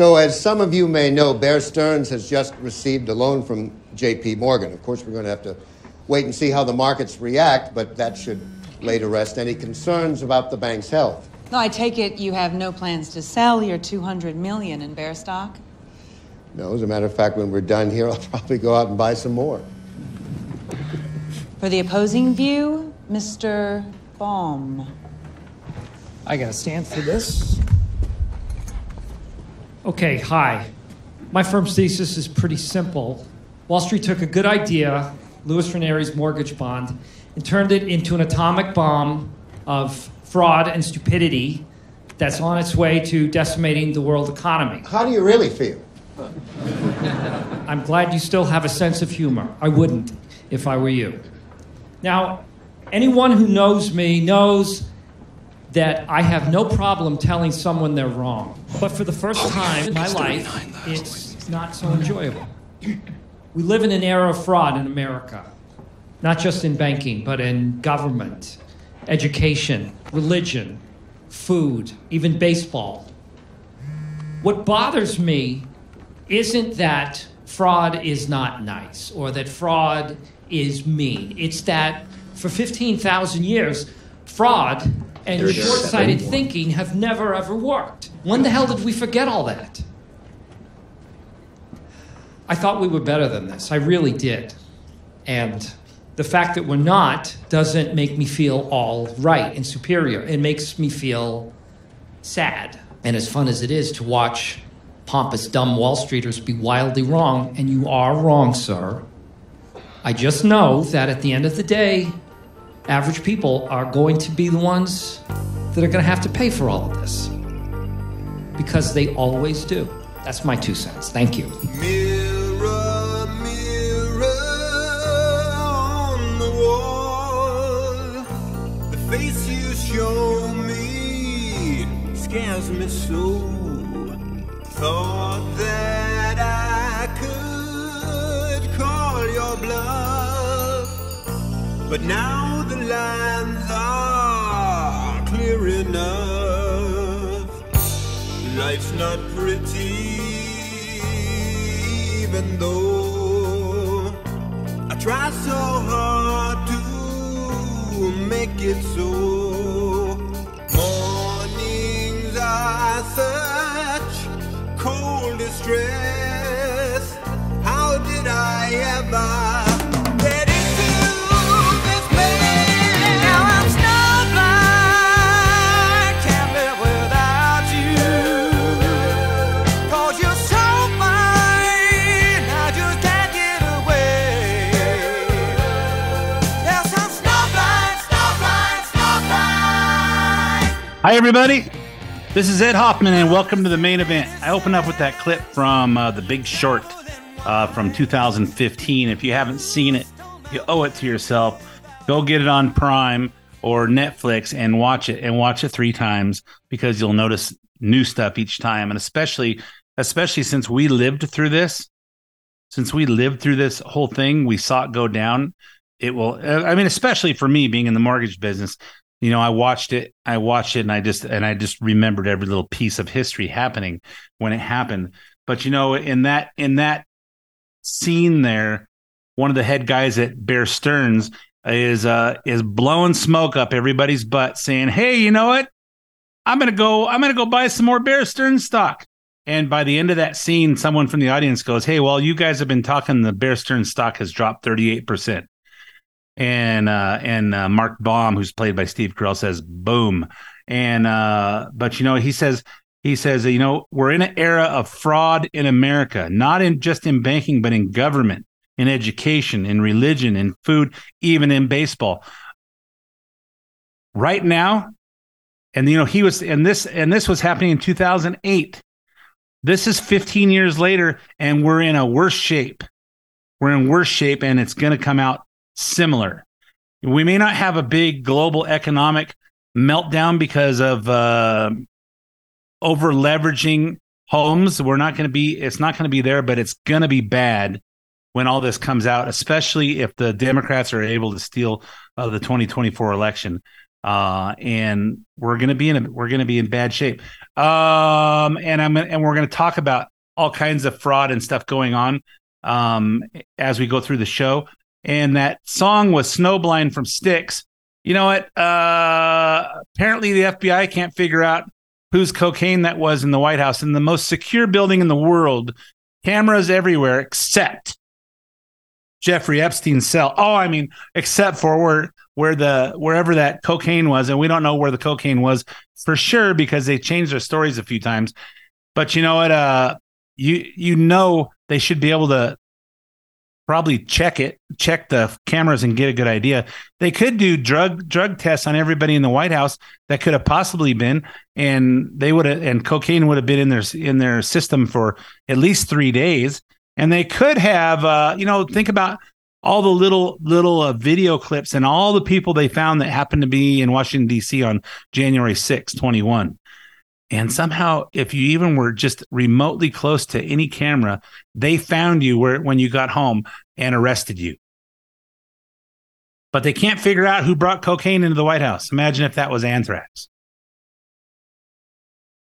So, as some of you may know, Bear Stearns has just received a loan from JP Morgan. Of course, we're going to have to wait and see how the markets react, but that should lay to rest any concerns about the bank's health. No, I take it you have no plans to sell your 200 million in Bear stock? No, as a matter of fact, when we're done here, I'll probably go out and buy some more. For the opposing view, Mr. Baum. I gotta stand for this. Okay, hi. My firm's thesis is pretty simple. Wall Street took a good idea, Lewis Ranieri's mortgage bond, and turned it into an atomic bomb of fraud and stupidity that's on its way to decimating the world economy. How do you really feel? I'm glad you still have a sense of humor. I wouldn't if I were you. Now, anyone who knows me knows that I have no problem telling someone they're wrong. But for the first time in my life, it's not so enjoyable. We live in an era of fraud in America, not just in banking, but in government, education, religion, food, even baseball. What bothers me isn't that fraud is not nice or that fraud is mean. It's that for 15,000 years, fraud and short sighted thinking have never ever worked. When the hell did we forget all that? I thought we were better than this. I really did. And the fact that we're not doesn't make me feel all right and superior. It makes me feel sad. And as fun as it is to watch pompous, dumb Wall Streeters be wildly wrong, and you are wrong, sir, I just know that at the end of the day, average people are going to be the ones that are going to have to pay for all of this. Because they always do. That's my two cents. Thank you. Mirror, mirror the wall, the face you show me scares me so. Thought that I could call your but now the lines are clear enough. Life's not pretty, even though I try so hard to make it so. Mornings are such cold distress. How did I ever Hi, everybody. This is Ed Hoffman, and welcome to the main event. I open up with that clip from uh, The Big Short uh, from 2015. If you haven't seen it, you owe it to yourself. Go get it on Prime or Netflix and watch it, and watch it three times because you'll notice new stuff each time. And especially, especially since we lived through this, since we lived through this whole thing, we saw it go down. It will. I mean, especially for me being in the mortgage business, you know, I watched it, I watched it, and I just and I just remembered every little piece of history happening when it happened. But you know, in that in that scene there, one of the head guys at Bear Stearns is uh is blowing smoke up everybody's butt, saying, "Hey, you know what? I'm gonna go. I'm gonna go buy some more Bear Stearns stock." And by the end of that scene, someone from the audience goes, "Hey, well, you guys have been talking. The Bear Stearns stock has dropped 38 percent." And uh, and uh, Mark Baum, who's played by Steve Carell, says "boom." And uh, but you know, he says he says you know we're in an era of fraud in America, not in just in banking, but in government, in education, in religion, in food, even in baseball. Right now, and you know he was and this and this was happening in 2008. This is 15 years later, and we're in a worse shape. We're in worse shape, and it's going to come out similar. We may not have a big global economic meltdown because of uh, over leveraging homes. We're not going to be, it's not going to be there, but it's going to be bad when all this comes out, especially if the Democrats are able to steal uh, the 2024 election. uh, and we're gonna be in a, we're gonna be in bad shape. Um, and I'm gonna, and we're gonna talk about all kinds of fraud and stuff going on um, as we go through the show. And that song was Snowblind from Styx. You know what? Uh, apparently, the FBI can't figure out whose cocaine that was in the White House in the most secure building in the world. Cameras everywhere except Jeffrey Epstein's cell. Oh, I mean, except for where where the wherever that cocaine was, and we don't know where the cocaine was for sure because they changed their stories a few times. But you know what? Uh, you you know they should be able to probably check it, check the cameras, and get a good idea. They could do drug drug tests on everybody in the White House that could have possibly been, and they would have, and cocaine would have been in their in their system for at least three days, and they could have, uh, you know, think about all the little little uh, video clips and all the people they found that happened to be in Washington D.C. on January 6, 21. And somehow, if you even were just remotely close to any camera, they found you where when you got home and arrested you. But they can't figure out who brought cocaine into the White House. Imagine if that was anthrax.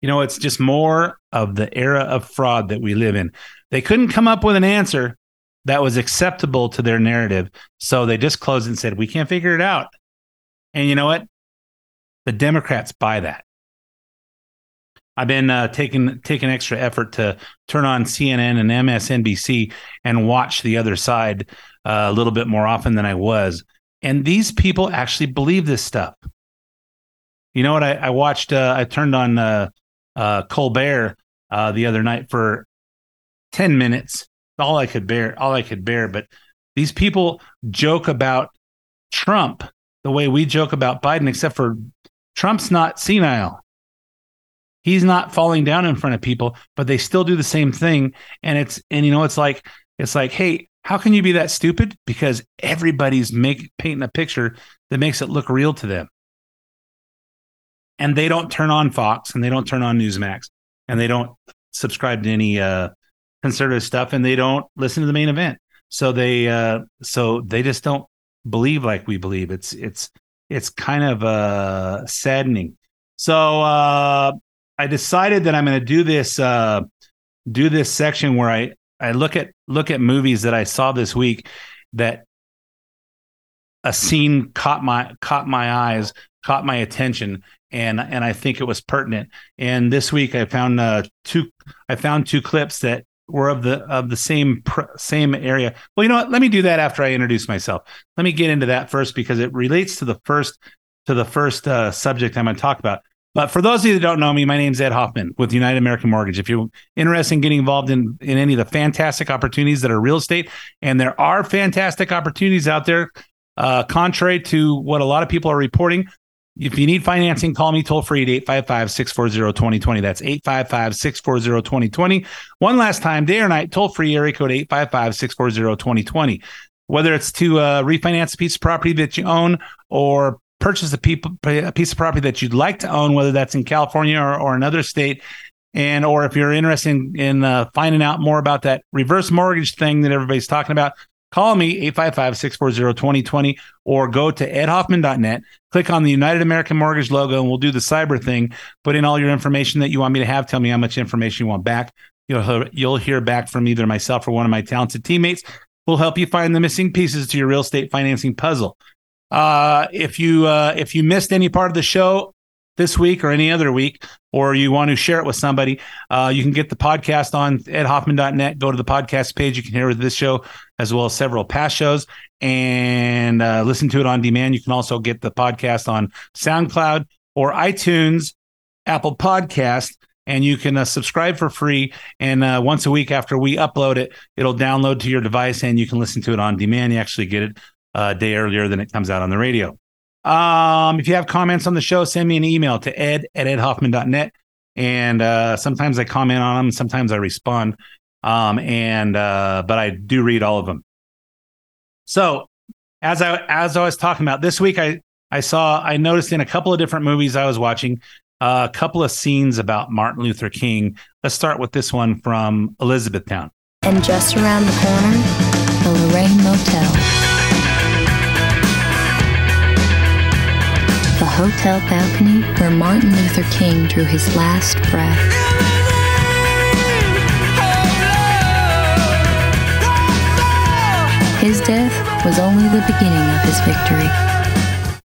You know, it's just more of the era of fraud that we live in. They couldn't come up with an answer that was acceptable to their narrative. So they just closed and said, we can't figure it out. And you know what? The Democrats buy that. I've been uh, taking taking extra effort to turn on CNN and MSNBC and watch the other side uh, a little bit more often than I was. And these people actually believe this stuff. You know what? I, I watched. Uh, I turned on uh, uh, Colbert uh, the other night for ten minutes. All I could bear. All I could bear. But these people joke about Trump the way we joke about Biden, except for Trump's not senile he's not falling down in front of people but they still do the same thing. And it's and you know it's like it's like hey how can you be that stupid? Because everybody's make painting a picture that makes it look real to them. And they don't turn on fox and they don't turn on newsmax and they don't subscribe to any uh conservative stuff and they don't listen to the main event. So they uh so they just don't believe like we believe. It's it's it's kind of uh saddening. So uh I decided that I'm going to do this uh, do this section where I I look at look at movies that I saw this week that a scene caught my caught my eyes, caught my attention, and and I think it was pertinent. And this week I found uh, two I found two clips that were of the of the same same area. Well, you know what? Let me do that after I introduce myself. Let me get into that first because it relates to the first to the first uh, subject I'm going to talk about. But for those of you that don't know me, my name is Ed Hoffman with United American Mortgage. If you're interested in getting involved in, in any of the fantastic opportunities that are real estate, and there are fantastic opportunities out there, uh, contrary to what a lot of people are reporting, if you need financing, call me toll free at 855 640 2020. That's 855 640 2020. One last time, day or night, toll free area code 855 640 2020. Whether it's to uh, refinance a piece of property that you own or purchase a, piece of property that you'd like to own, whether that's in California or, or another state, and or if you're interested in, in uh, finding out more about that reverse mortgage thing that everybody's talking about, call me 855-640-2020 or go to edhoffman.net, click on the United American Mortgage logo, and we'll do the cyber thing. Put in all your information that you want me to have. Tell me how much information you want back. You'll, you'll hear back from either myself or one of my talented teammates. We'll help you find the missing pieces to your real estate financing puzzle. Uh, if you uh, if you missed any part of the show this week or any other week, or you want to share it with somebody, uh, you can get the podcast on edhoffman.net. Go to the podcast page. You can hear this show as well as several past shows and uh, listen to it on demand. You can also get the podcast on SoundCloud or iTunes, Apple Podcast, and you can uh, subscribe for free. And uh, once a week after we upload it, it'll download to your device and you can listen to it on demand. You actually get it a day earlier than it comes out on the radio. Um, if you have comments on the show, send me an email to ed at edhoffman.net. And uh, sometimes I comment on them, sometimes I respond. Um, and uh, but I do read all of them. So as I as I was talking about this week, I I saw I noticed in a couple of different movies I was watching uh, a couple of scenes about Martin Luther King. Let's start with this one from Elizabethtown. And just around the corner, the Lorraine Motel. Hotel balcony where Martin Luther King drew his last breath. His death was only the beginning of his victory.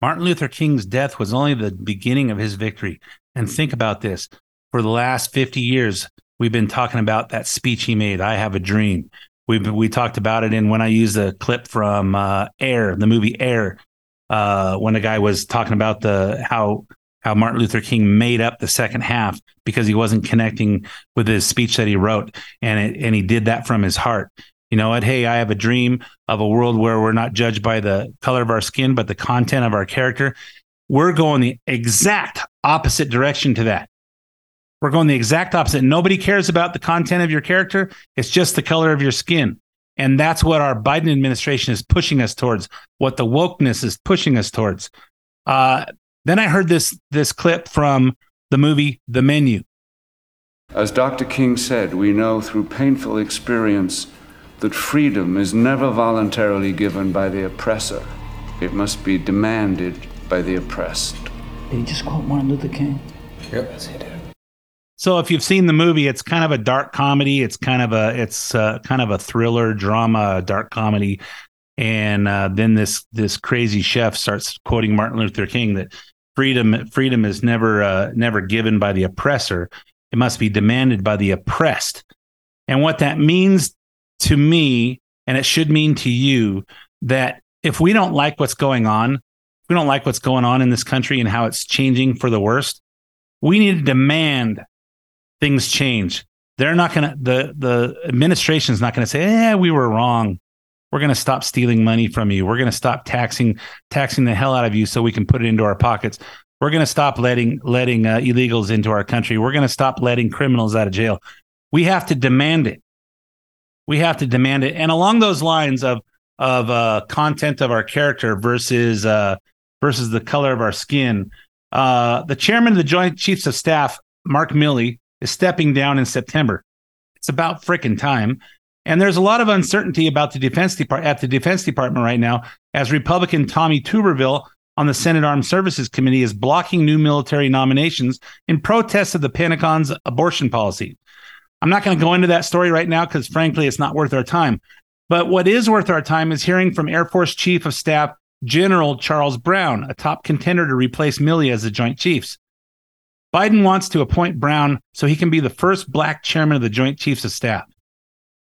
Martin Luther King's death was only the beginning of his victory. And think about this for the last 50 years, we've been talking about that speech he made, I Have a Dream. We've, we talked about it in when I used a clip from uh, Air, the movie Air, uh, when the guy was talking about the how how Martin Luther King made up the second half because he wasn't connecting with his speech that he wrote, and it, and he did that from his heart. You know what? Hey, I have a dream of a world where we're not judged by the color of our skin, but the content of our character. We're going the exact opposite direction to that. We're going the exact opposite. Nobody cares about the content of your character. It's just the color of your skin. And that's what our Biden administration is pushing us towards, what the wokeness is pushing us towards. Uh, then I heard this this clip from the movie The Menu. As Dr. King said, we know through painful experience that freedom is never voluntarily given by the oppressor. It must be demanded by the oppressed. Did he just quote Martin Luther King? So if you've seen the movie, it's kind of a dark comedy. It's kind of a it's uh, kind of a thriller drama, dark comedy. And uh, then this this crazy chef starts quoting Martin Luther King that freedom freedom is never uh, never given by the oppressor. It must be demanded by the oppressed. And what that means to me, and it should mean to you, that if we don't like what's going on, we don't like what's going on in this country and how it's changing for the worst, we need to demand things change. They're not going to, the, the administration is not going to say, eh, we were wrong. We're going to stop stealing money from you. We're going to stop taxing, taxing the hell out of you so we can put it into our pockets. We're going to stop letting, letting uh, illegals into our country. We're going to stop letting criminals out of jail. We have to demand it. We have to demand it. And along those lines of, of uh, content of our character versus, uh, versus the color of our skin, uh, the chairman of the Joint Chiefs of Staff, Mark Milley, is stepping down in September. It's about frickin' time. And there's a lot of uncertainty about the defense department at the Defense Department right now, as Republican Tommy Tuberville on the Senate Armed Services Committee is blocking new military nominations in protest of the Pentagon's abortion policy. I'm not going to go into that story right now because, frankly, it's not worth our time. But what is worth our time is hearing from Air Force Chief of Staff General Charles Brown, a top contender to replace Milley as the Joint Chiefs. Biden wants to appoint Brown so he can be the first black chairman of the Joint Chiefs of Staff.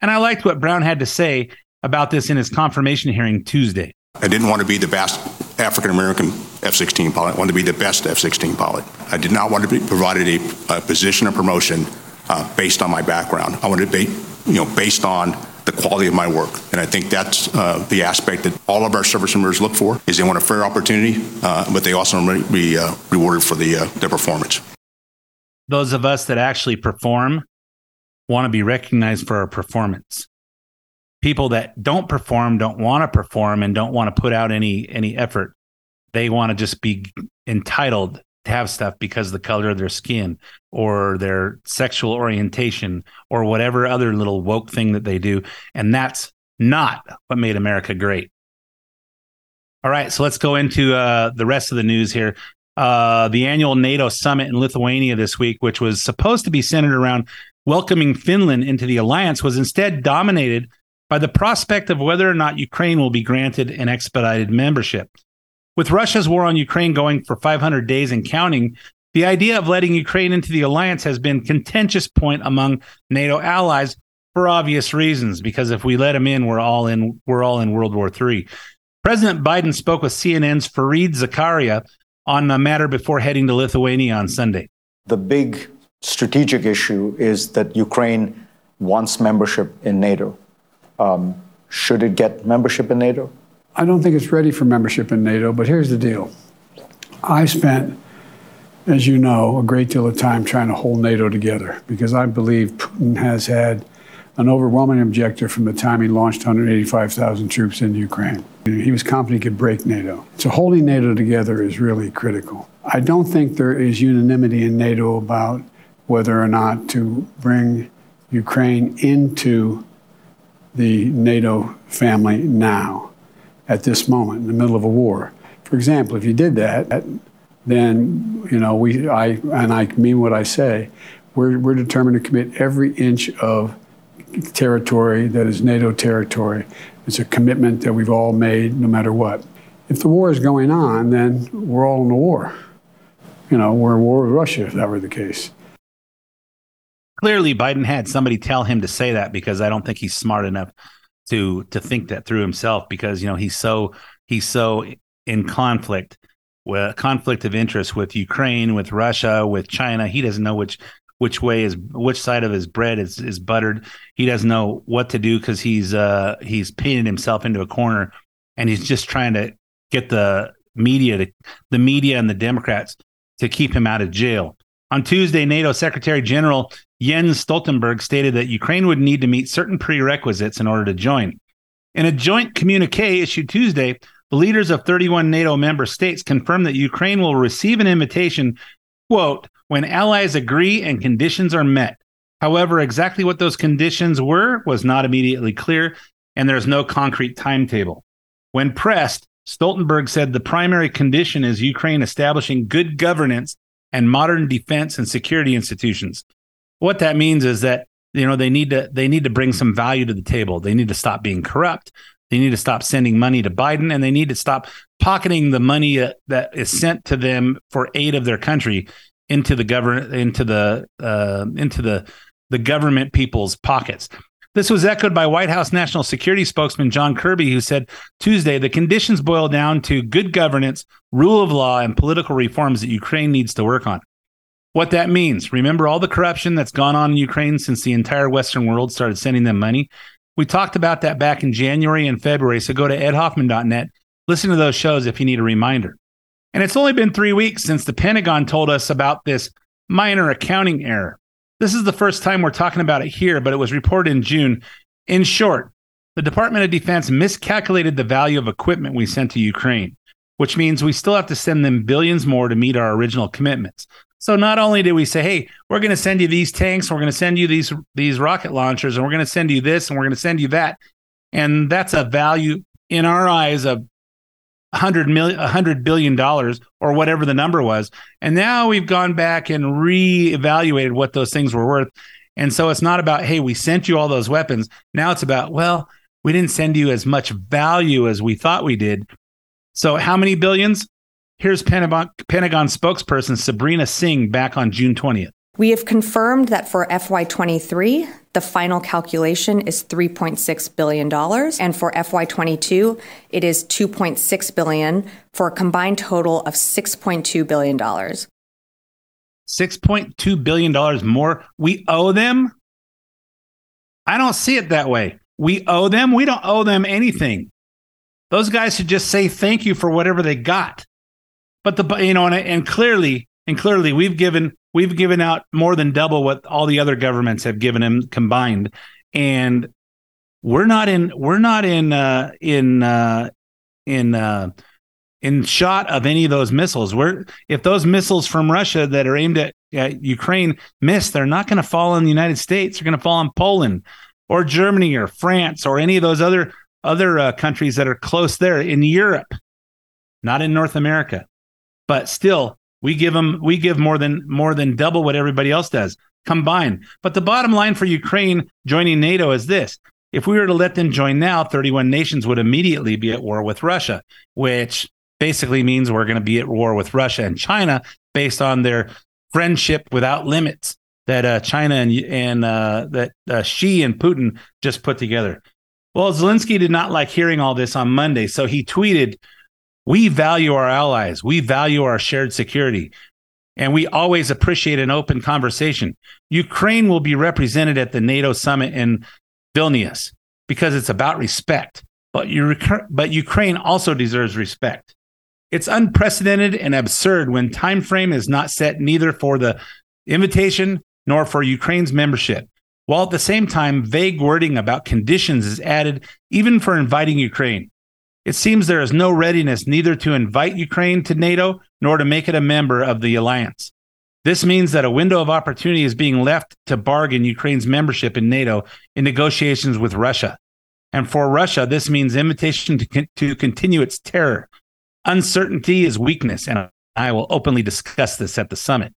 And I liked what Brown had to say about this in his confirmation hearing Tuesday. I didn't want to be the best African American F 16 pilot. I wanted to be the best F 16 pilot. I did not want to be provided a, a position or promotion uh, based on my background. I wanted to be, you know, based on the quality of my work. And I think that's uh, the aspect that all of our service members look for is they want a fair opportunity, uh, but they also want to be uh, rewarded for the, uh, their performance. Those of us that actually perform want to be recognized for our performance. People that don't perform don't want to perform and don't want to put out any any effort. They want to just be entitled to have stuff because of the color of their skin or their sexual orientation or whatever other little woke thing that they do. And that's not what made America great. All right, so let's go into uh, the rest of the news here. Uh, the annual NATO summit in Lithuania this week, which was supposed to be centered around welcoming Finland into the alliance, was instead dominated by the prospect of whether or not Ukraine will be granted an expedited membership. With Russia's war on Ukraine going for 500 days and counting, the idea of letting Ukraine into the alliance has been contentious point among NATO allies for obvious reasons. Because if we let them in, we're all in. We're all in World War III. President Biden spoke with CNN's Fareed Zakaria on the matter before heading to Lithuania on Sunday. The big strategic issue is that Ukraine wants membership in NATO. Um, should it get membership in NATO? I don't think it's ready for membership in NATO, but here's the deal. I spent, as you know, a great deal of time trying to hold NATO together because I believe Putin has had an overwhelming objective from the time he launched 185,000 troops into Ukraine. He was confident he could break NATO. So holding NATO together is really critical. I don't think there is unanimity in NATO about whether or not to bring Ukraine into the NATO family now, at this moment, in the middle of a war. For example, if you did that, then you know we I and I mean what I say. We're we're determined to commit every inch of territory that is NATO territory. It's a commitment that we've all made, no matter what. If the war is going on, then we're all in a war. You know, we're in war with Russia if that were the case. Clearly, Biden had somebody tell him to say that because I don't think he's smart enough to to think that through himself because you know he's so he's so in conflict with conflict of interest with Ukraine, with Russia, with China. He doesn't know which which way is which side of his bread is is buttered. He doesn't know what to do because he's uh he's painted himself into a corner and he's just trying to get the media to the media and the Democrats to keep him out of jail. On Tuesday, NATO Secretary General Jens Stoltenberg stated that Ukraine would need to meet certain prerequisites in order to join. In a joint communique issued Tuesday, the leaders of 31 NATO member states confirmed that Ukraine will receive an invitation, quote, when allies agree and conditions are met. However, exactly what those conditions were was not immediately clear, and there's no concrete timetable. When pressed, Stoltenberg said the primary condition is Ukraine establishing good governance and modern defense and security institutions. What that means is that you know they need to they need to bring some value to the table. They need to stop being corrupt. They need to stop sending money to Biden, and they need to stop pocketing the money uh, that is sent to them for aid of their country into the government into the uh, into the the government people's pockets. This was echoed by White House National Security spokesman John Kirby, who said Tuesday the conditions boil down to good governance, rule of law, and political reforms that Ukraine needs to work on. What that means, remember all the corruption that's gone on in Ukraine since the entire Western world started sending them money? We talked about that back in January and February, so go to edhoffman.net, listen to those shows if you need a reminder. And it's only been three weeks since the Pentagon told us about this minor accounting error. This is the first time we're talking about it here, but it was reported in June. In short, the Department of Defense miscalculated the value of equipment we sent to Ukraine, which means we still have to send them billions more to meet our original commitments. So not only did we say, "Hey, we're going to send you these tanks, we're going to send you these these rocket launchers, and we're going to send you this, and we're going to send you that," and that's a value in our eyes of 100 million 100 billion dollars or whatever the number was. And now we've gone back and reevaluated what those things were worth. And so it's not about hey we sent you all those weapons. Now it's about well we didn't send you as much value as we thought we did. So how many billions? Here's pentagon, pentagon spokesperson sabrina singh back on june 20th we have confirmed that for FY23, the final calculation is $3.6 billion. And for FY22, it is 2.6 billion for a combined total of $6.2 billion. $6.2 billion more we owe them? I don't see it that way. We owe them. We don't owe them anything. Those guys should just say thank you for whatever they got. But the, you know, and, and clearly, and clearly we've given we've given out more than double what all the other governments have given him combined. And we're not in we're not in uh in uh in uh in shot of any of those missiles. We're if those missiles from russia that are aimed at, at ukraine miss they're not going to fall in the united states. They're going to fall on poland or germany or france or any of those other other uh, countries that are close there in europe not in north america. But still we give them we give more than more than double what everybody else does combined. But the bottom line for Ukraine joining NATO is this. If we were to let them join now, 31 nations would immediately be at war with Russia, which basically means we're going to be at war with Russia and China based on their friendship without limits that uh, China and and uh, that uh, Xi and Putin just put together. Well, Zelensky did not like hearing all this on Monday, so he tweeted we value our allies. We value our shared security. And we always appreciate an open conversation. Ukraine will be represented at the NATO summit in Vilnius because it's about respect. But, but Ukraine also deserves respect. It's unprecedented and absurd when time frame is not set neither for the invitation nor for Ukraine's membership. While at the same time, vague wording about conditions is added even for inviting Ukraine. It seems there is no readiness neither to invite Ukraine to NATO nor to make it a member of the alliance. This means that a window of opportunity is being left to bargain Ukraine's membership in NATO in negotiations with Russia. And for Russia, this means invitation to, con- to continue its terror. Uncertainty is weakness, and I will openly discuss this at the summit.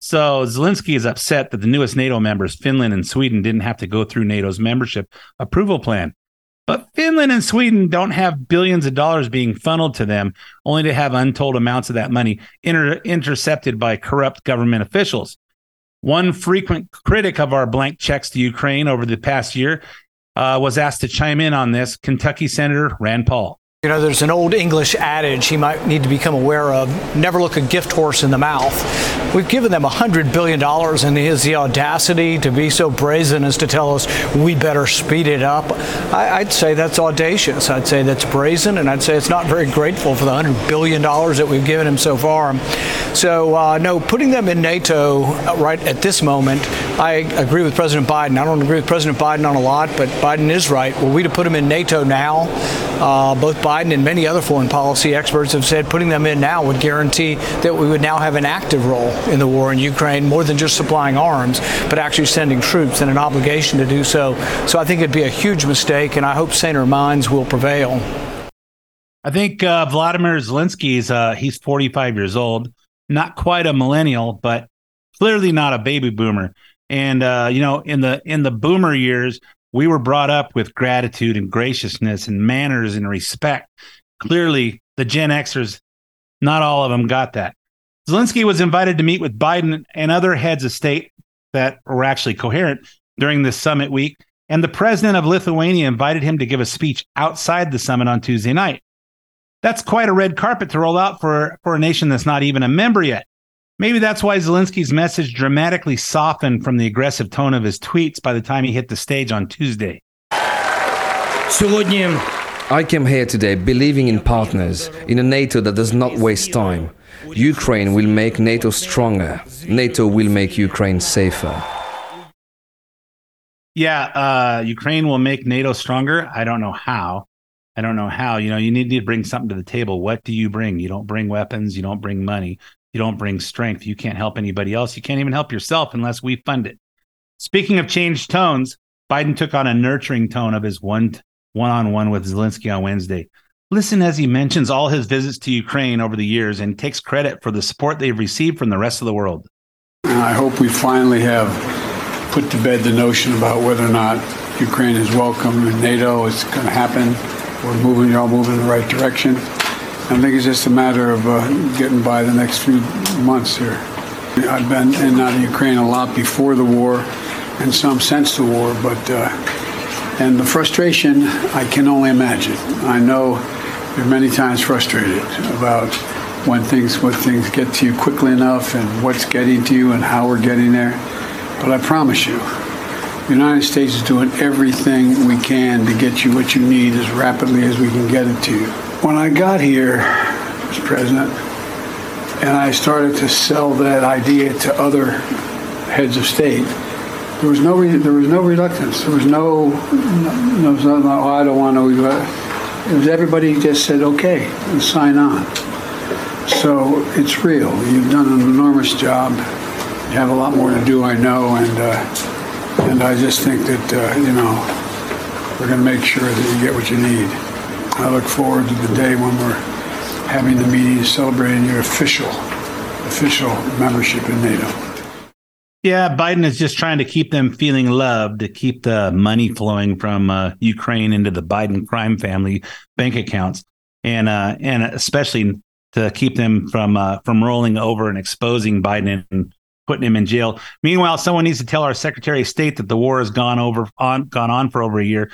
So Zelensky is upset that the newest NATO members, Finland and Sweden, didn't have to go through NATO's membership approval plan. But Finland and Sweden don't have billions of dollars being funneled to them, only to have untold amounts of that money inter- intercepted by corrupt government officials. One frequent critic of our blank checks to Ukraine over the past year uh, was asked to chime in on this Kentucky Senator Rand Paul. You know, there's an old English adage he might need to become aware of never look a gift horse in the mouth. We've given them $100 billion, and he has the audacity to be so brazen as to tell us we better speed it up. I, would say that's audacious. I'd say that's brazen, and I'd say it's not very grateful for the $100 billion that we've given him so far. So, uh, no, putting them in NATO uh, right at this moment, I agree with President Biden. I don't agree with President Biden on a lot, but Biden is right. Were we to put him in NATO now, uh, both Biden and many other foreign policy experts have said putting them in now would guarantee that we would now have an active role in the war in Ukraine, more than just supplying arms, but actually sending troops and an obligation to do so. So I think it'd be a huge mistake, and I hope saner minds will prevail. I think uh, Vladimir Zelensky is uh, he's 45 years old, not quite a millennial, but clearly not a baby boomer. And uh, you know, in the in the boomer years, we were brought up with gratitude and graciousness and manners and respect. Clearly, the Gen Xers, not all of them got that. Zelensky was invited to meet with Biden and other heads of state that were actually coherent during this summit week. And the president of Lithuania invited him to give a speech outside the summit on Tuesday night. That's quite a red carpet to roll out for, for a nation that's not even a member yet. Maybe that's why Zelensky's message dramatically softened from the aggressive tone of his tweets by the time he hit the stage on Tuesday. I came here today believing in partners, in a NATO that does not waste time. Ukraine will make NATO stronger. NATO will make Ukraine safer. Yeah, uh, Ukraine will make NATO stronger. I don't know how. I don't know how. You know, you need to bring something to the table. What do you bring? You don't bring weapons. You don't bring money. You don't bring strength. You can't help anybody else. You can't even help yourself unless we fund it. Speaking of changed tones, Biden took on a nurturing tone of his one one on one with Zelensky on Wednesday. Listen as he mentions all his visits to Ukraine over the years and takes credit for the support they've received from the rest of the world. I hope we finally have put to bed the notion about whether or not Ukraine is welcome in NATO. It's going to happen. We're moving, you're all moving in the right direction. I think it's just a matter of uh, getting by the next few months here. I've been in and out of Ukraine a lot before the war, and some since the war, but uh, and the frustration I can only imagine. I know you're many times frustrated about when things when things get to you quickly enough and what's getting to you and how we're getting there. But I promise you, the United States is doing everything we can to get you what you need as rapidly as we can get it to you. When I got here, Mr. President, and I started to sell that idea to other heads of state, there was no re- there was no reluctance. There was no, no, was no oh, I don't want to. It was everybody just said okay and sign on. So it's real. You've done an enormous job. You have a lot more to do, I know, and uh, and I just think that uh, you know we're going to make sure that you get what you need. I look forward to the day when we're having the meeting celebrating your official, official membership in NATO. Yeah, Biden is just trying to keep them feeling loved, to keep the money flowing from uh, Ukraine into the Biden crime family bank accounts, and uh, and especially to keep them from uh, from rolling over and exposing Biden and putting him in jail. Meanwhile, someone needs to tell our Secretary of State that the war has gone over on gone on for over a year.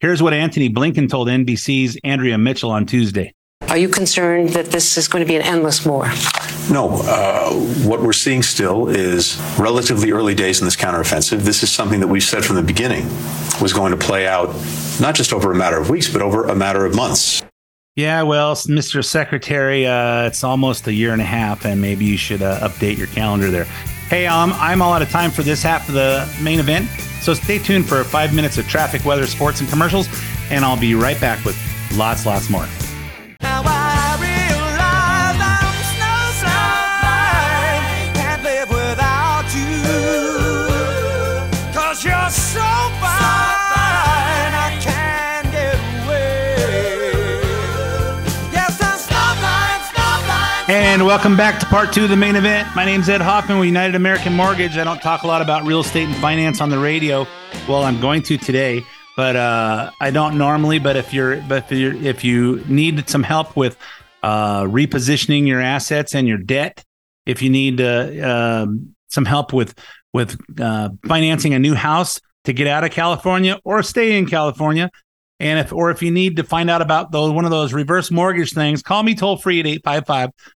Here's what Antony Blinken told NBC's Andrea Mitchell on Tuesday. Are you concerned that this is going to be an endless war? No. Uh, what we're seeing still is relatively early days in this counteroffensive. This is something that we've said from the beginning was going to play out not just over a matter of weeks, but over a matter of months. Yeah, well, Mr. Secretary, uh, it's almost a year and a half, and maybe you should uh, update your calendar there. Hey, um, I'm all out of time for this half of the main event. So stay tuned for five minutes of traffic, weather, sports, and commercials, and I'll be right back with lots, lots more. Welcome back to part two of the main event. My name's Ed Hoffman with United American Mortgage. I don't talk a lot about real estate and finance on the radio. Well, I'm going to today, but uh, I don't normally. But if you're, but if, you're, if you need some help with uh, repositioning your assets and your debt, if you need uh, um, some help with with uh, financing a new house to get out of California or stay in California, and if or if you need to find out about those one of those reverse mortgage things, call me toll free at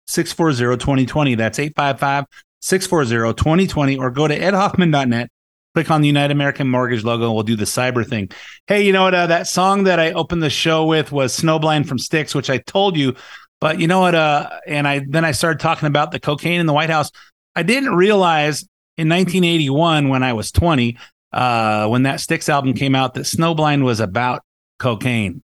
855-640-2020. That's 855-640-2020 or go to edhoffman.net. Click on the United American Mortgage logo and we'll do the cyber thing. Hey, you know what? Uh, that song that I opened the show with was Snowblind from Styx, which I told you. But you know what? Uh, and I then I started talking about the cocaine in the White House. I didn't realize in 1981 when I was 20, uh, when that Styx album came out, that Snowblind was about cocaine.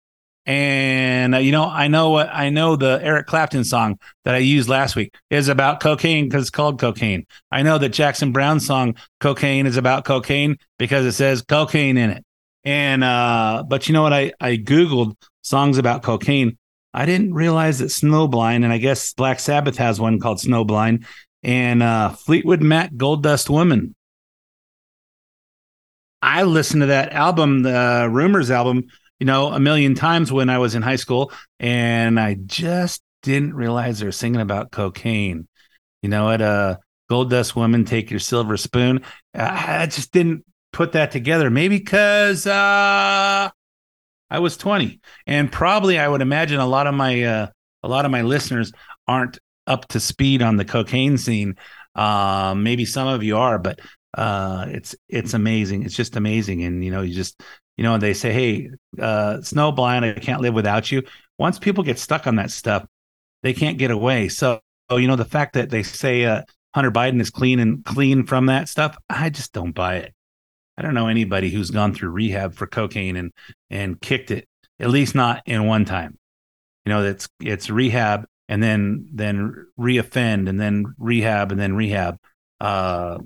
And uh, you know, I know what I know the Eric Clapton song that I used last week is about cocaine because it's called cocaine. I know that Jackson Browne's song Cocaine is about cocaine because it says cocaine in it. And uh but you know what I I googled songs about cocaine. I didn't realize that Snowblind and I guess Black Sabbath has one called Snowblind and uh Fleetwood Mac Gold Dust Woman. I listened to that album, the Rumors album, you know, a million times when I was in high school, and I just didn't realize they were singing about cocaine. You know, at a Gold Dust Woman, take your silver spoon. I just didn't put that together. Maybe because uh, I was 20, and probably I would imagine a lot of my uh, a lot of my listeners aren't up to speed on the cocaine scene. Uh, maybe some of you are, but uh, it's it's amazing. It's just amazing, and you know, you just you know, and they say, "Hey, uh, Snowblind, I can't live without you." Once people get stuck on that stuff, they can't get away. So, you know, the fact that they say uh, Hunter Biden is clean and clean from that stuff, I just don't buy it. I don't know anybody who's gone through rehab for cocaine and and kicked it, at least not in one time. You know, it's it's rehab and then then reoffend and then rehab and then rehab. Uh,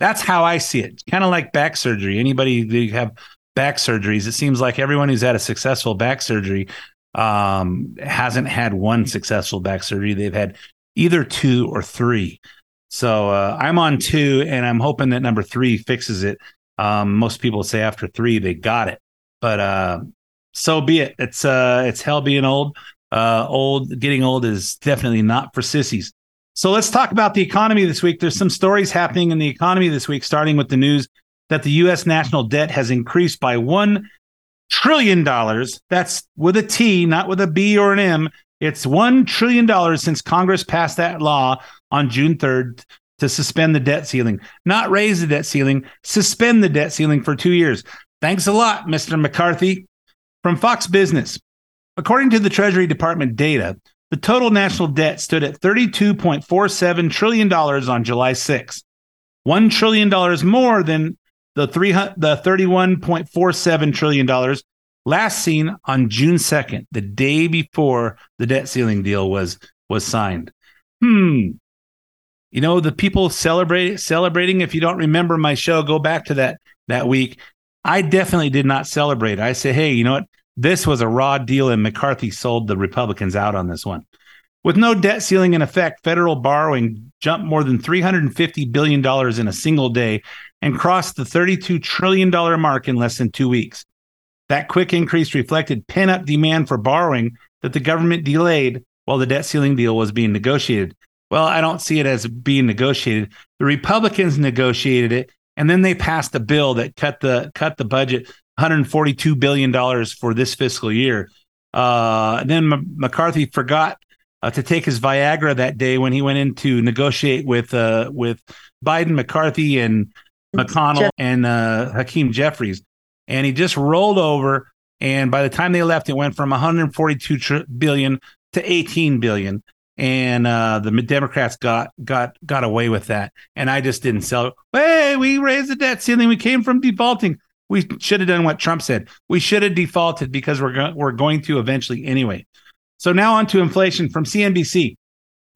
that's how I see it. Kind of like back surgery. Anybody that have back surgeries, it seems like everyone who's had a successful back surgery um, hasn't had one successful back surgery. They've had either two or three. So uh, I'm on two, and I'm hoping that number three fixes it. Um, most people say after three they got it, but uh, so be it. It's uh, it's hell being old. Uh, old, getting old is definitely not for sissies. So let's talk about the economy this week. There's some stories happening in the economy this week, starting with the news that the U.S. national debt has increased by $1 trillion. That's with a T, not with a B or an M. It's $1 trillion since Congress passed that law on June 3rd to suspend the debt ceiling, not raise the debt ceiling, suspend the debt ceiling for two years. Thanks a lot, Mr. McCarthy. From Fox Business. According to the Treasury Department data, the total national debt stood at $32.47 trillion on July 6. $1 trillion more than the three the $31.47 trillion last seen on June 2nd, the day before the debt ceiling deal was was signed. Hmm. You know, the people celebrate celebrating. If you don't remember my show, go back to that that week. I definitely did not celebrate. I say, hey, you know what? This was a raw deal, and McCarthy sold the Republicans out on this one. With no debt ceiling in effect, federal borrowing jumped more than $350 billion in a single day and crossed the $32 trillion mark in less than two weeks. That quick increase reflected pent up demand for borrowing that the government delayed while the debt ceiling deal was being negotiated. Well, I don't see it as being negotiated. The Republicans negotiated it, and then they passed a bill that cut the cut the budget 142 billion dollars for this fiscal year. Uh, then M- McCarthy forgot uh, to take his Viagra that day when he went in to negotiate with uh, with Biden, McCarthy, and McConnell Jeff- and uh, Hakeem Jeffries, and he just rolled over. And by the time they left, it went from 142 tr- billion to 18 billion, and uh, the Democrats got got got away with that. And I just didn't sell. Hey, we raised the debt ceiling. We came from defaulting. We should have done what Trump said. We should have defaulted because we're go- we're going to eventually anyway. So now on to inflation from CNBC.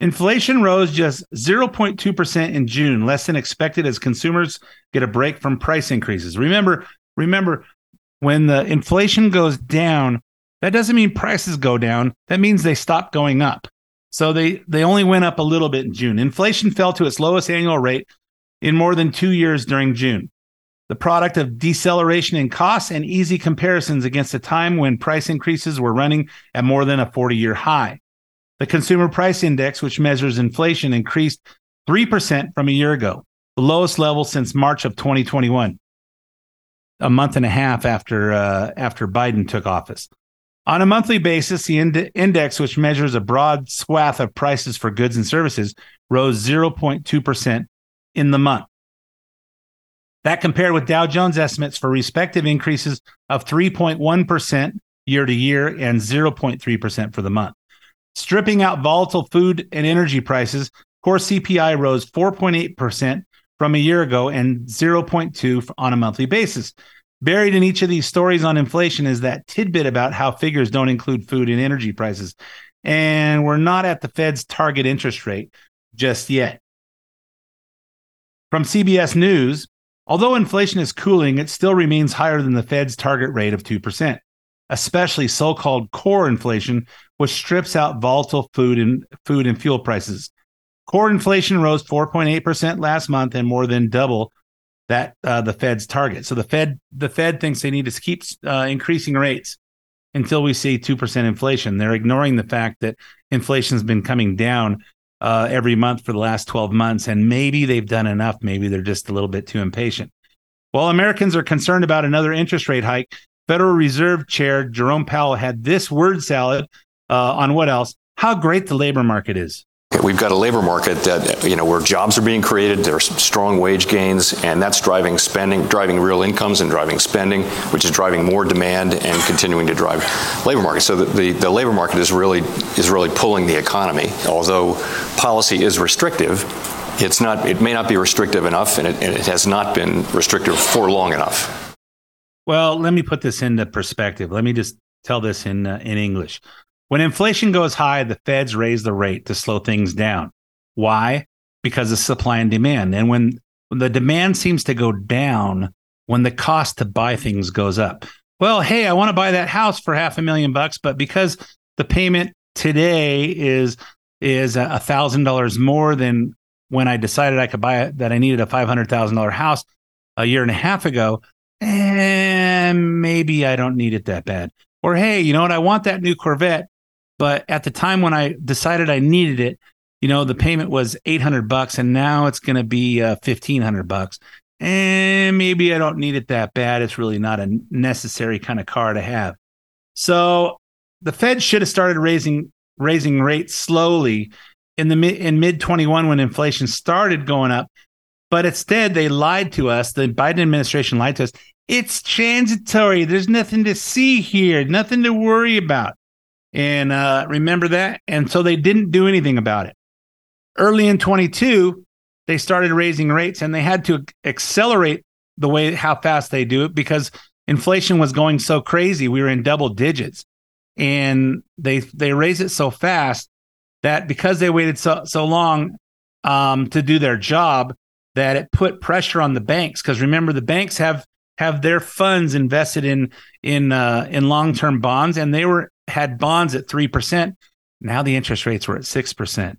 Inflation rose just 0.2% in June, less than expected as consumers get a break from price increases. Remember, remember when the inflation goes down, that doesn't mean prices go down. That means they stop going up. So they they only went up a little bit in June. Inflation fell to its lowest annual rate in more than 2 years during June. The product of deceleration in costs and easy comparisons against a time when price increases were running at more than a 40-year high. The consumer price index, which measures inflation, increased 3% from a year ago, the lowest level since March of 2021, a month and a half after uh, after Biden took office. On a monthly basis, the ind- index, which measures a broad swath of prices for goods and services, rose 0.2% in the month. That compared with Dow Jones estimates for respective increases of 3.1% year to year and 0.3% for the month. Stripping out volatile food and energy prices, core CPI rose 4.8% from a year ago and 0.2 on a monthly basis. Buried in each of these stories on inflation is that tidbit about how figures don't include food and energy prices. And we're not at the Fed's target interest rate just yet. From CBS News, although inflation is cooling, it still remains higher than the Fed's target rate of 2%, especially so-called core inflation, which strips out volatile food and food and fuel prices. Core inflation rose 4.8% last month and more than double that uh, the Fed's target. So the Fed the Fed thinks they need to keep uh, increasing rates until we see 2% inflation. They're ignoring the fact that inflation's been coming down uh, every month for the last 12 months and maybe they've done enough, maybe they're just a little bit too impatient. While Americans are concerned about another interest rate hike, Federal Reserve Chair Jerome Powell had this word salad uh, on what else? How great the labor market is. We've got a labor market that, you know, where jobs are being created, there's strong wage gains, and that's driving spending, driving real incomes and driving spending, which is driving more demand and continuing to drive labor market. So the, the, the labor market is really, is really pulling the economy. Although policy is restrictive, it's not, it may not be restrictive enough, and it, and it has not been restrictive for long enough. Well, let me put this into perspective. Let me just tell this in uh, in English. When inflation goes high, the feds raise the rate to slow things down. Why? Because of supply and demand. And when, the demand seems to go down, when the cost to buy things goes up. Well, hey, I want to buy that house for half a million bucks, but because the payment today is is a thousand dollars more than when I decided I could buy it, that I needed a five hundred thousand dollar house a year and a half ago, and maybe I don't need it that bad. Or hey, you know what? I want that new Corvette, but at the time when I decided I needed it, you know, the payment was 800 bucks and now it's going to be uh, 1500 bucks. And maybe I don't need it that bad. It's really not a necessary kind of car to have. So the Fed should have started raising raising rates slowly in the in mid 21 when inflation started going up. But instead they lied to us. The Biden administration lied to us. It's transitory. There's nothing to see here, nothing to worry about. And uh, remember that. And so they didn't do anything about it. Early in 22, they started raising rates and they had to accelerate the way how fast they do it because inflation was going so crazy. We were in double digits. And they they raised it so fast that because they waited so so long um, to do their job, that it put pressure on the banks. Because remember, the banks have have their funds invested in in uh, in long term bonds, and they were had bonds at 3%. Now the interest rates were at 6%.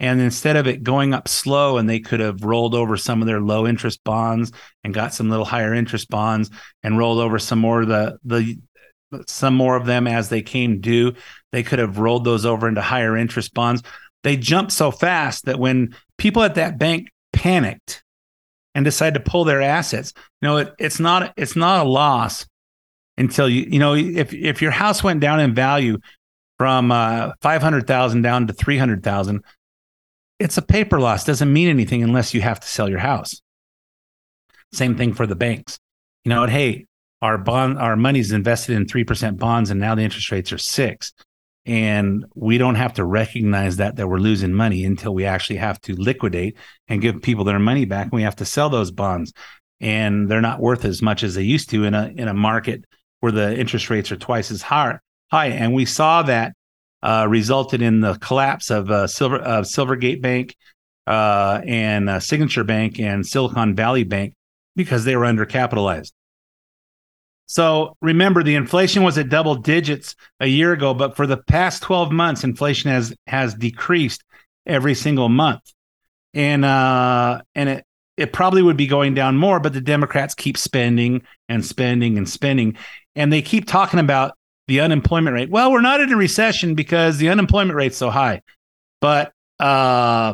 And instead of it going up slow and they could have rolled over some of their low interest bonds and got some little higher interest bonds and rolled over some more of the, the, some more of them as they came due, they could have rolled those over into higher interest bonds. They jumped so fast that when people at that bank panicked and decided to pull their assets, you know, it, it's not, it's not a loss until you you know if if your house went down in value from uh, 500,000 down to 300,000 it's a paper loss. Doesn't mean anything unless you have to sell your house. Same thing for the banks. You know hey our bond our money's invested in 3% bonds and now the interest rates are 6 and we don't have to recognize that that we're losing money until we actually have to liquidate and give people their money back and we have to sell those bonds and they're not worth as much as they used to in a in a market where the interest rates are twice as high. high. And we saw that uh, resulted in the collapse of uh, Silver of Silvergate Bank uh, and uh, Signature Bank and Silicon Valley Bank because they were undercapitalized. So remember, the inflation was at double digits a year ago, but for the past 12 months, inflation has has decreased every single month, and uh, and it it probably would be going down more, but the Democrats keep spending and spending and spending, and they keep talking about the unemployment rate. Well, we're not in a recession because the unemployment rate's so high, but uh,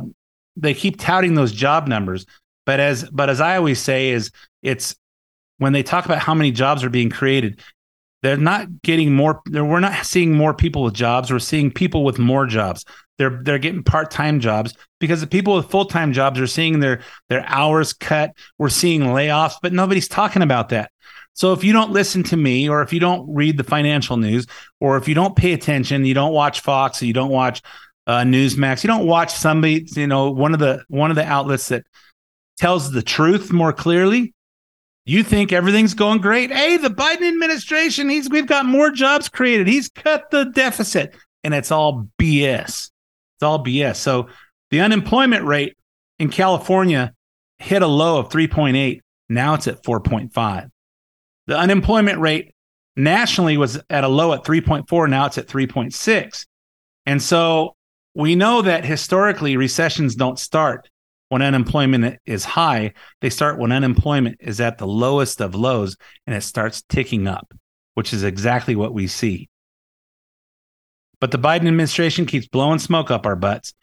they keep touting those job numbers. But as but as I always say, is it's when they talk about how many jobs are being created, they're not getting more. We're not seeing more people with jobs. We're seeing people with more jobs. They're they're getting part time jobs because the people with full time jobs are seeing their their hours cut. We're seeing layoffs, but nobody's talking about that. So if you don't listen to me, or if you don't read the financial news, or if you don't pay attention, you don't watch Fox, you don't watch uh, Newsmax, you don't watch somebody, you know, one of the one of the outlets that tells the truth more clearly. You think everything's going great? Hey, the Biden administration, he's we've got more jobs created. He's cut the deficit, and it's all BS. It's all BS. So the unemployment rate in California hit a low of 3.8. Now it's at 4.5. The unemployment rate nationally was at a low at 3.4. Now it's at 3.6. And so we know that historically recessions don't start when unemployment is high. They start when unemployment is at the lowest of lows and it starts ticking up, which is exactly what we see. But the Biden administration keeps blowing smoke up our butts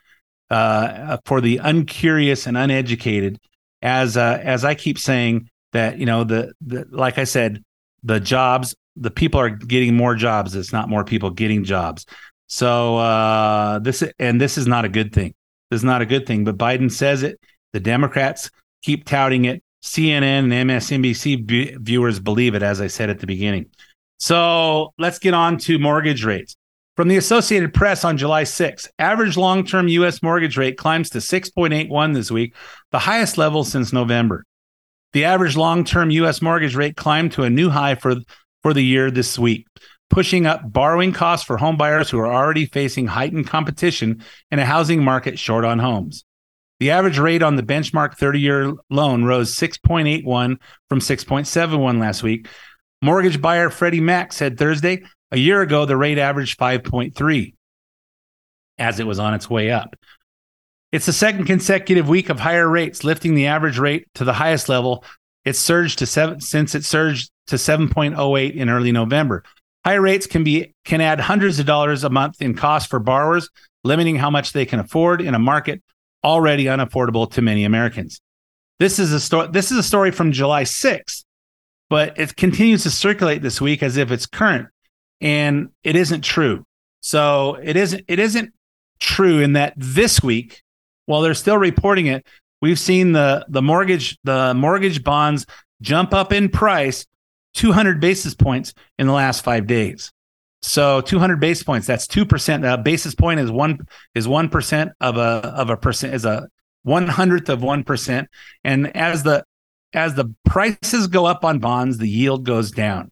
uh, for the uncurious and uneducated. As uh, as I keep saying that, you know, the, the like I said, the jobs, the people are getting more jobs. It's not more people getting jobs. So uh, this and this is not a good thing. Is not a good thing. But Biden says it. The Democrats keep touting it. CNN and MSNBC b- viewers believe it, as I said at the beginning. So let's get on to mortgage rates. From the Associated Press on July 6, average long term U.S. mortgage rate climbs to 6.81 this week, the highest level since November. The average long term U.S. mortgage rate climbed to a new high for, for the year this week, pushing up borrowing costs for home buyers who are already facing heightened competition in a housing market short on homes. The average rate on the benchmark 30 year loan rose 6.81 from 6.71 last week. Mortgage buyer Freddie Mac said Thursday a year ago, the rate averaged 5.3 as it was on its way up. It's the second consecutive week of higher rates, lifting the average rate to the highest level. It surged to seven since it surged to 7.08 in early November. Higher rates can be can add hundreds of dollars a month in cost for borrowers, limiting how much they can afford in a market already unaffordable to many Americans. This is a story. This is a story from July 6th, but it continues to circulate this week as if it's current and it isn't true. So it isn't it isn't true in that this week, while they're still reporting it, we've seen the the mortgage the mortgage bonds jump up in price 200 basis points in the last five days. So 200 basis points, that's two percent. A basis point is one is one percent of a of a percent is a one hundredth of one percent. And as the as the prices go up on bonds, the yield goes down.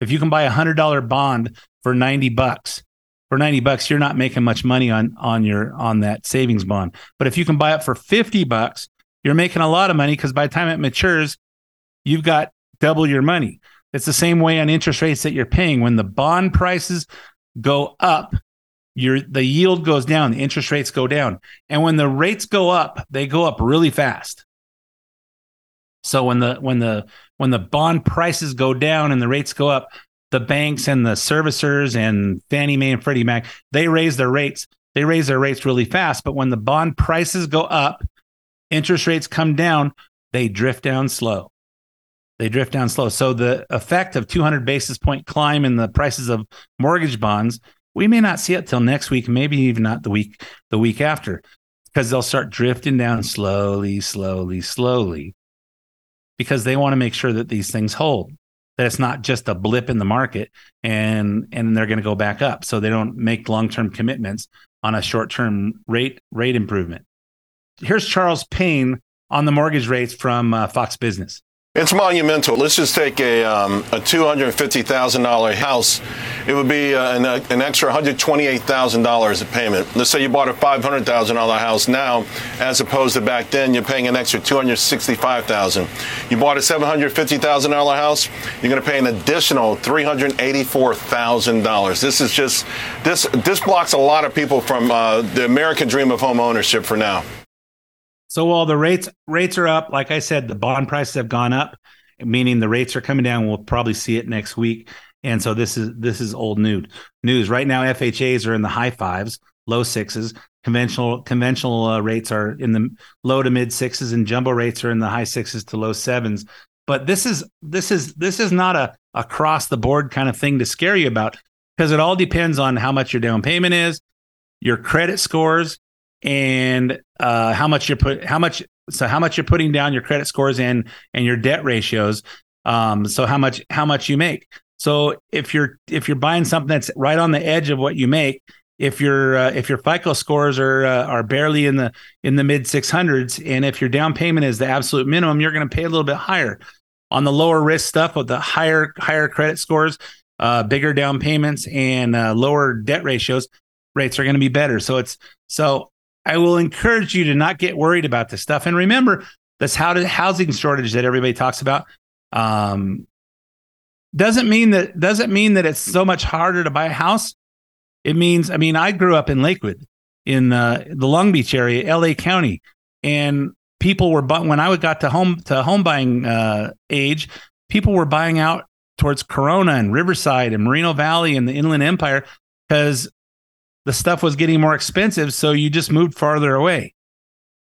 If you can buy a hundred dollar bond for 90 bucks, for 90 bucks, you're not making much money on on your on that savings bond. But if you can buy it for 50 bucks, you're making a lot of money because by the time it matures, you've got double your money. It's the same way on interest rates that you're paying. When the bond prices go up, your the yield goes down, the interest rates go down. And when the rates go up, they go up really fast. So when the when the when the bond prices go down and the rates go up, the banks and the servicers and Fannie Mae and Freddie Mac, they raise their rates. They raise their rates really fast. But when the bond prices go up, interest rates come down, they drift down slow. They drift down slow. So the effect of 200 basis point climb in the prices of mortgage bonds, we may not see it till next week, maybe even not the week the week after, because they'll start drifting down slowly, slowly, slowly because they want to make sure that these things hold that it's not just a blip in the market and and they're going to go back up. So they don't make long-term commitments on a short-term rate rate improvement. Here's charles payne on the mortgage rates from uh, fox business It's monumental. Let's just take a, um, a $250,000 house. It would be uh, an, an extra $128,000 a payment. Let's say you bought a $500,000 house now, as opposed to back then, you're paying an extra $265,000. You bought a $750,000 house, you're going to pay an additional $384,000. This is just, this, this blocks a lot of people from uh, the American dream of home ownership for now. So while the rates rates are up, like I said, the bond prices have gone up, meaning the rates are coming down. We'll probably see it next week. And so this is this is old news. News right now. FHA's are in the high fives, low sixes. Conventional conventional uh, rates are in the low to mid sixes, and jumbo rates are in the high sixes to low sevens. But this is this is this is not a across the board kind of thing to scare you about because it all depends on how much your down payment is, your credit scores, and uh, how much you're put how much so how much you're putting down your credit scores and and your debt ratios um so how much how much you make. So if you're if you're buying something that's right on the edge of what you make if your uh, if your FICO scores are uh, are barely in the in the mid 600s and if your down payment is the absolute minimum you're going to pay a little bit higher. On the lower risk stuff with the higher higher credit scores uh, bigger down payments and uh, lower debt ratios rates are going to be better. So it's so I will encourage you to not get worried about this stuff. And remember, this housing shortage that everybody talks about um, doesn't mean that doesn't mean that it's so much harder to buy a house. It means, I mean, I grew up in Lakewood, in uh, the Long Beach area, L.A. County, and people were bu- when I got to home to home buying uh, age, people were buying out towards Corona and Riverside and Moreno Valley and the Inland Empire because the stuff was getting more expensive, so you just moved farther away.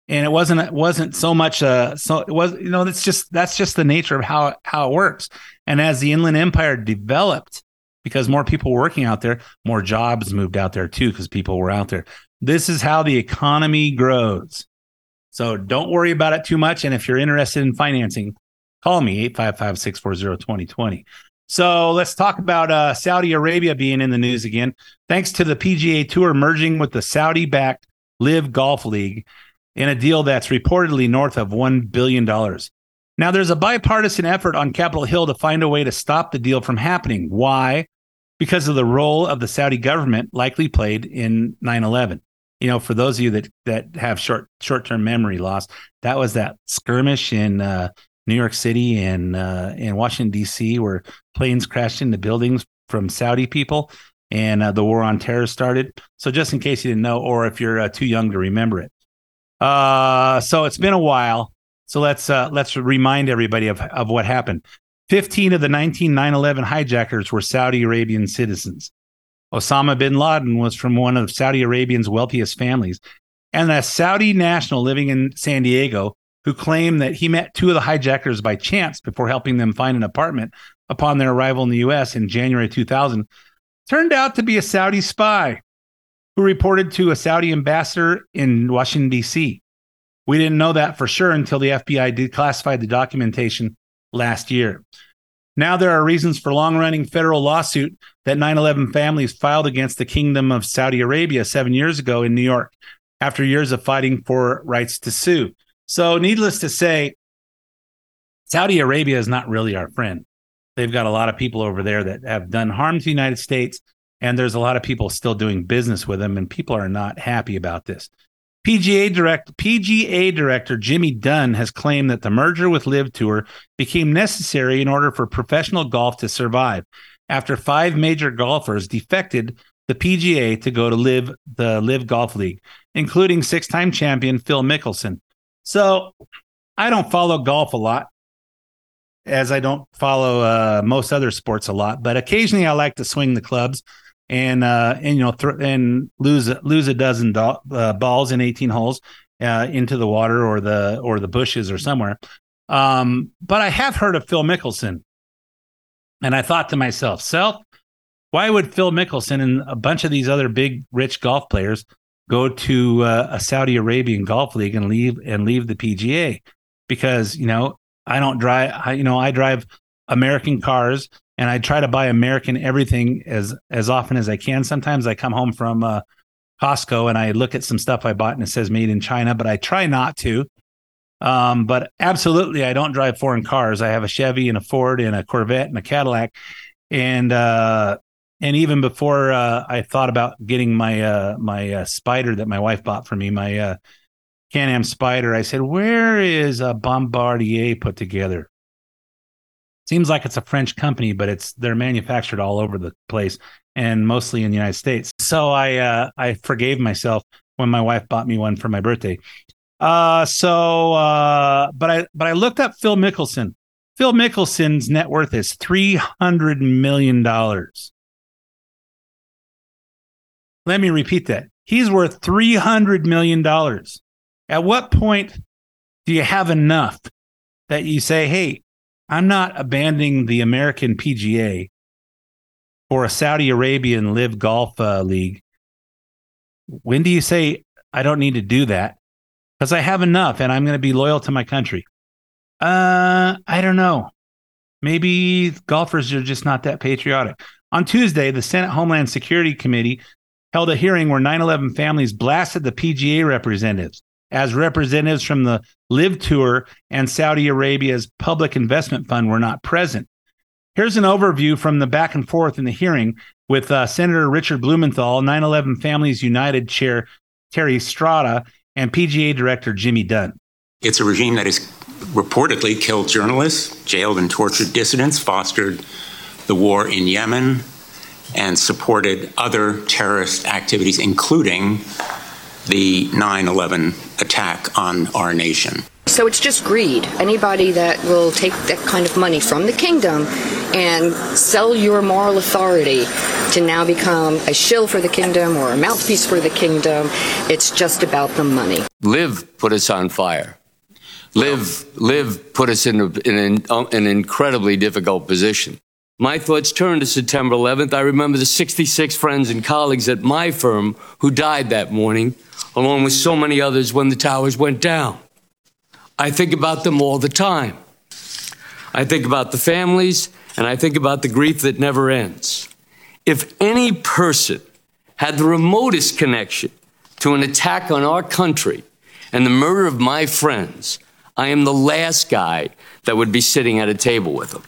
And it wasn't it wasn't so much uh so it was you know that's just that's just the nature of how how it works. And as the Inland Empire developed, because more people were working out there, more jobs moved out there too because people were out there. This is how the economy grows. So don't worry about it too much. And if you're interested in financing, call me 855 640 2020. So let's talk about uh, Saudi Arabia being in the news again. Thanks to the PGA Tour merging with the Saudi backed LIV Golf League in a deal that's reportedly north of $1 billion. Now, there's a bipartisan effort on Capitol Hill to find a way to stop the deal from happening. Why? Because of the role of the Saudi government likely played in 9 11. You know, for those of you that, that have short short term memory loss, that was that skirmish in uh, New York City and uh, and Washington D.C., where planes crashed into buildings from Saudi people, and uh, the war on terror started. So just in case you didn't know, or if you're uh, too young to remember it, uh, so it's been a while. So let's uh, let's remind everybody of of what happened. Fifteen of the 19 9/11 hijackers were Saudi Arabian citizens. Osama bin Laden was from one of Saudi Arabia's wealthiest families, and a Saudi national living in San Diego who claimed that he met two of the hijackers by chance before helping them find an apartment upon their arrival in the US in January 2000, turned out to be a Saudi spy who reported to a Saudi ambassador in Washington, D.C. We didn't know that for sure until the FBI declassified the documentation last year. Now there are reasons for long running federal lawsuit that 9 11 families filed against the Kingdom of Saudi Arabia seven years ago in New York after years of fighting for rights to sue. So, needless to say, Saudi Arabia is not really our friend. They've got a lot of people over there that have done harm to the United States, and there's a lot of people still doing business with them, and people are not happy about this. PGA direct PGA director Jimmy Dunne has claimed that the merger with LIV Tour became necessary in order for professional golf to survive after five major golfers defected the PGA to go to LIV the LIV Golf League, including six-time champion Phil Mickelson. So I don't follow golf a lot, as I don't follow uh, most other sports a lot. But occasionally, I like to swing the clubs and uh, and you know th- and lose lose a dozen do- uh, balls in 18 holes uh, into the water or the or the bushes or somewhere. Um, but I have heard of Phil Mickelson, and I thought to myself, self, why would Phil Mickelson and a bunch of these other big rich golf players go to uh, a Saudi Arabian golf league and leave and leave the PGA because you know I don't drive I, you know I drive American cars and I try to buy American everything as as often as I can. Sometimes I come home from uh, Costco and I look at some stuff I bought and it says made in China, but I try not to. Um, but absolutely, I don't drive foreign cars. I have a Chevy and a Ford and a Corvette and a Cadillac, and uh, and even before uh, I thought about getting my uh, my uh, Spyder that my wife bought for me, my uh, Can-Am Spyder, I said, "Where is a Bombardier put together?" Seems like it's a French company, but it's they're manufactured all over the place and mostly in the United States. So I uh, I forgave myself when my wife bought me one for my birthday. Uh, so but I but I looked up Phil Mickelson. Phil Mickelson's net worth is three hundred million dollars. Let me repeat that. He's worth three hundred million dollars. At what point do you have enough that you say, "Hey, I'm not abandoning the American PGA for a Saudi Arabian LIV Golf uh, League. When do you say I don't need to do that because I have enough and I'm going to be loyal to my country? Uh, I don't know. Maybe golfers are just not that patriotic. On Tuesday, the Senate Homeland Security Committee held a hearing where 9 11 families blasted the PGA representatives as representatives from the LIV Tour and Saudi Arabia's Public Investment Fund were not present. Here's an overview from the back and forth in the hearing with uh, Senator Richard Blumenthal, 9 11 Families United Chair Terry Strada, and PGA Director Jimmy Dunne. It's a regime that has reportedly killed journalists, jailed and tortured dissidents, fostered the war in Yemen, and supported other terrorist activities, including the 9 11 attack on our nation. So it's just greed. Anybody that will take that kind of money from the kingdom and sell your moral authority to now become a shill for the kingdom or a mouthpiece for the kingdom, it's just about the money. LIV put us on fire. LIV, live put us in, a, in an, an incredibly difficult position. My thoughts turn to September 11th. I remember the 66 friends and colleagues at my firm who died that morning, along with so many others when the towers went down. I think about them all the time. I think about the families, and I think about the grief that never ends. If any person had the remotest connection to an attack on our country and the murder of my friends, I am the last guy that would be sitting at a table with them.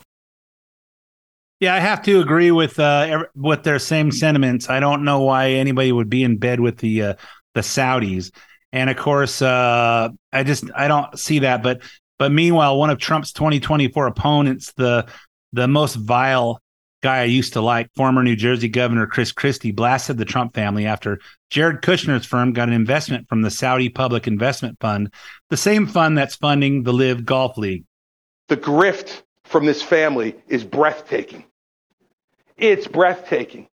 Yeah, I have to agree with uh, with their same sentiments. I don't know why anybody would be in bed with the uh, the Saudis, and of course, uh, I just I don't see that. But but meanwhile, one of Trump's 2024 opponents, the the most vile guy I used to like, former New Jersey Governor Chris Christie, blasted the Trump family after Jared Kushner's firm got an investment from the Saudi Public Investment Fund, the same fund that's funding the LIV Golf League. The grift from this family is breathtaking. It's breathtaking.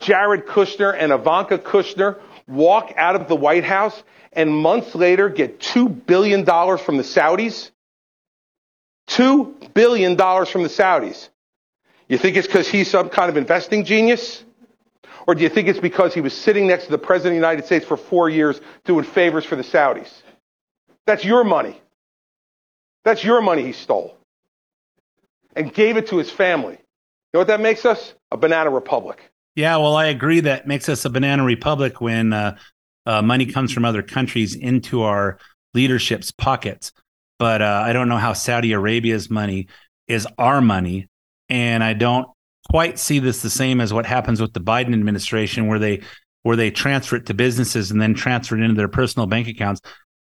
Jared Kushner and Ivanka Kushner walk out of the White House and months later get $2 billion from the Saudis. $2 billion from the Saudis. You think it's because he's some kind of investing genius? Or do you think it's because he was sitting next to the President of the United States for four years doing favors for the Saudis? That's your money. That's your money he stole and gave it to his family. Know what that makes us? A banana republic. Yeah, well, I agree that makes us a banana republic when uh, uh, money comes from other countries into our leadership's pockets. But uh, I don't know how Saudi Arabia's money is our money. And I don't quite see this the same as what happens with the Biden administration, where they where they transfer it to businesses and then transfer it into their personal bank accounts.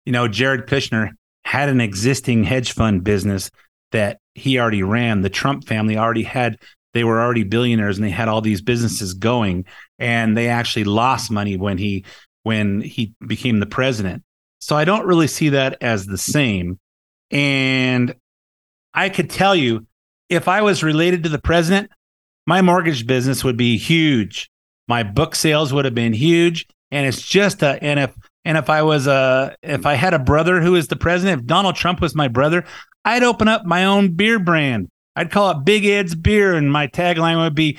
You know, Jared Kushner had an existing hedge fund business that he already ran. The Trump family already had they were already billionaires and they had all these businesses going and they actually lost money when he when he became the president. So I don't really see that as the same. And I could tell you if I was related to the president, my mortgage business would be huge. My book sales would have been huge. And it's just a and if and if I was a if I had a brother who is the president, if Donald Trump was my brother, I'd open up my own beer brand. I'd call it Big Ed's Beer, and my tagline would be,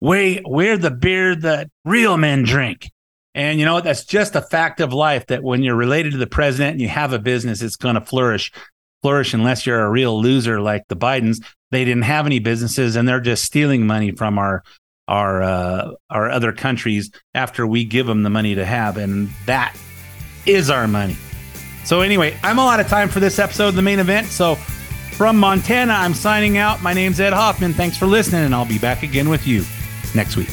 "Way we're the beer that real men drink." And you know that's just a fact of life that when you're related to the president and you have a business, it's going to flourish. Flourish unless you're a real loser like the Bidens. They didn't have any businesses, and they're just stealing money from our our uh, our other countries after we give them the money to have, and that is our money. So anyway, I'm all out of time for this episode of the main event. So from Montana, I'm signing out. My name's Ed Hoffman. Thanks for listening, and I'll be back again with you next week.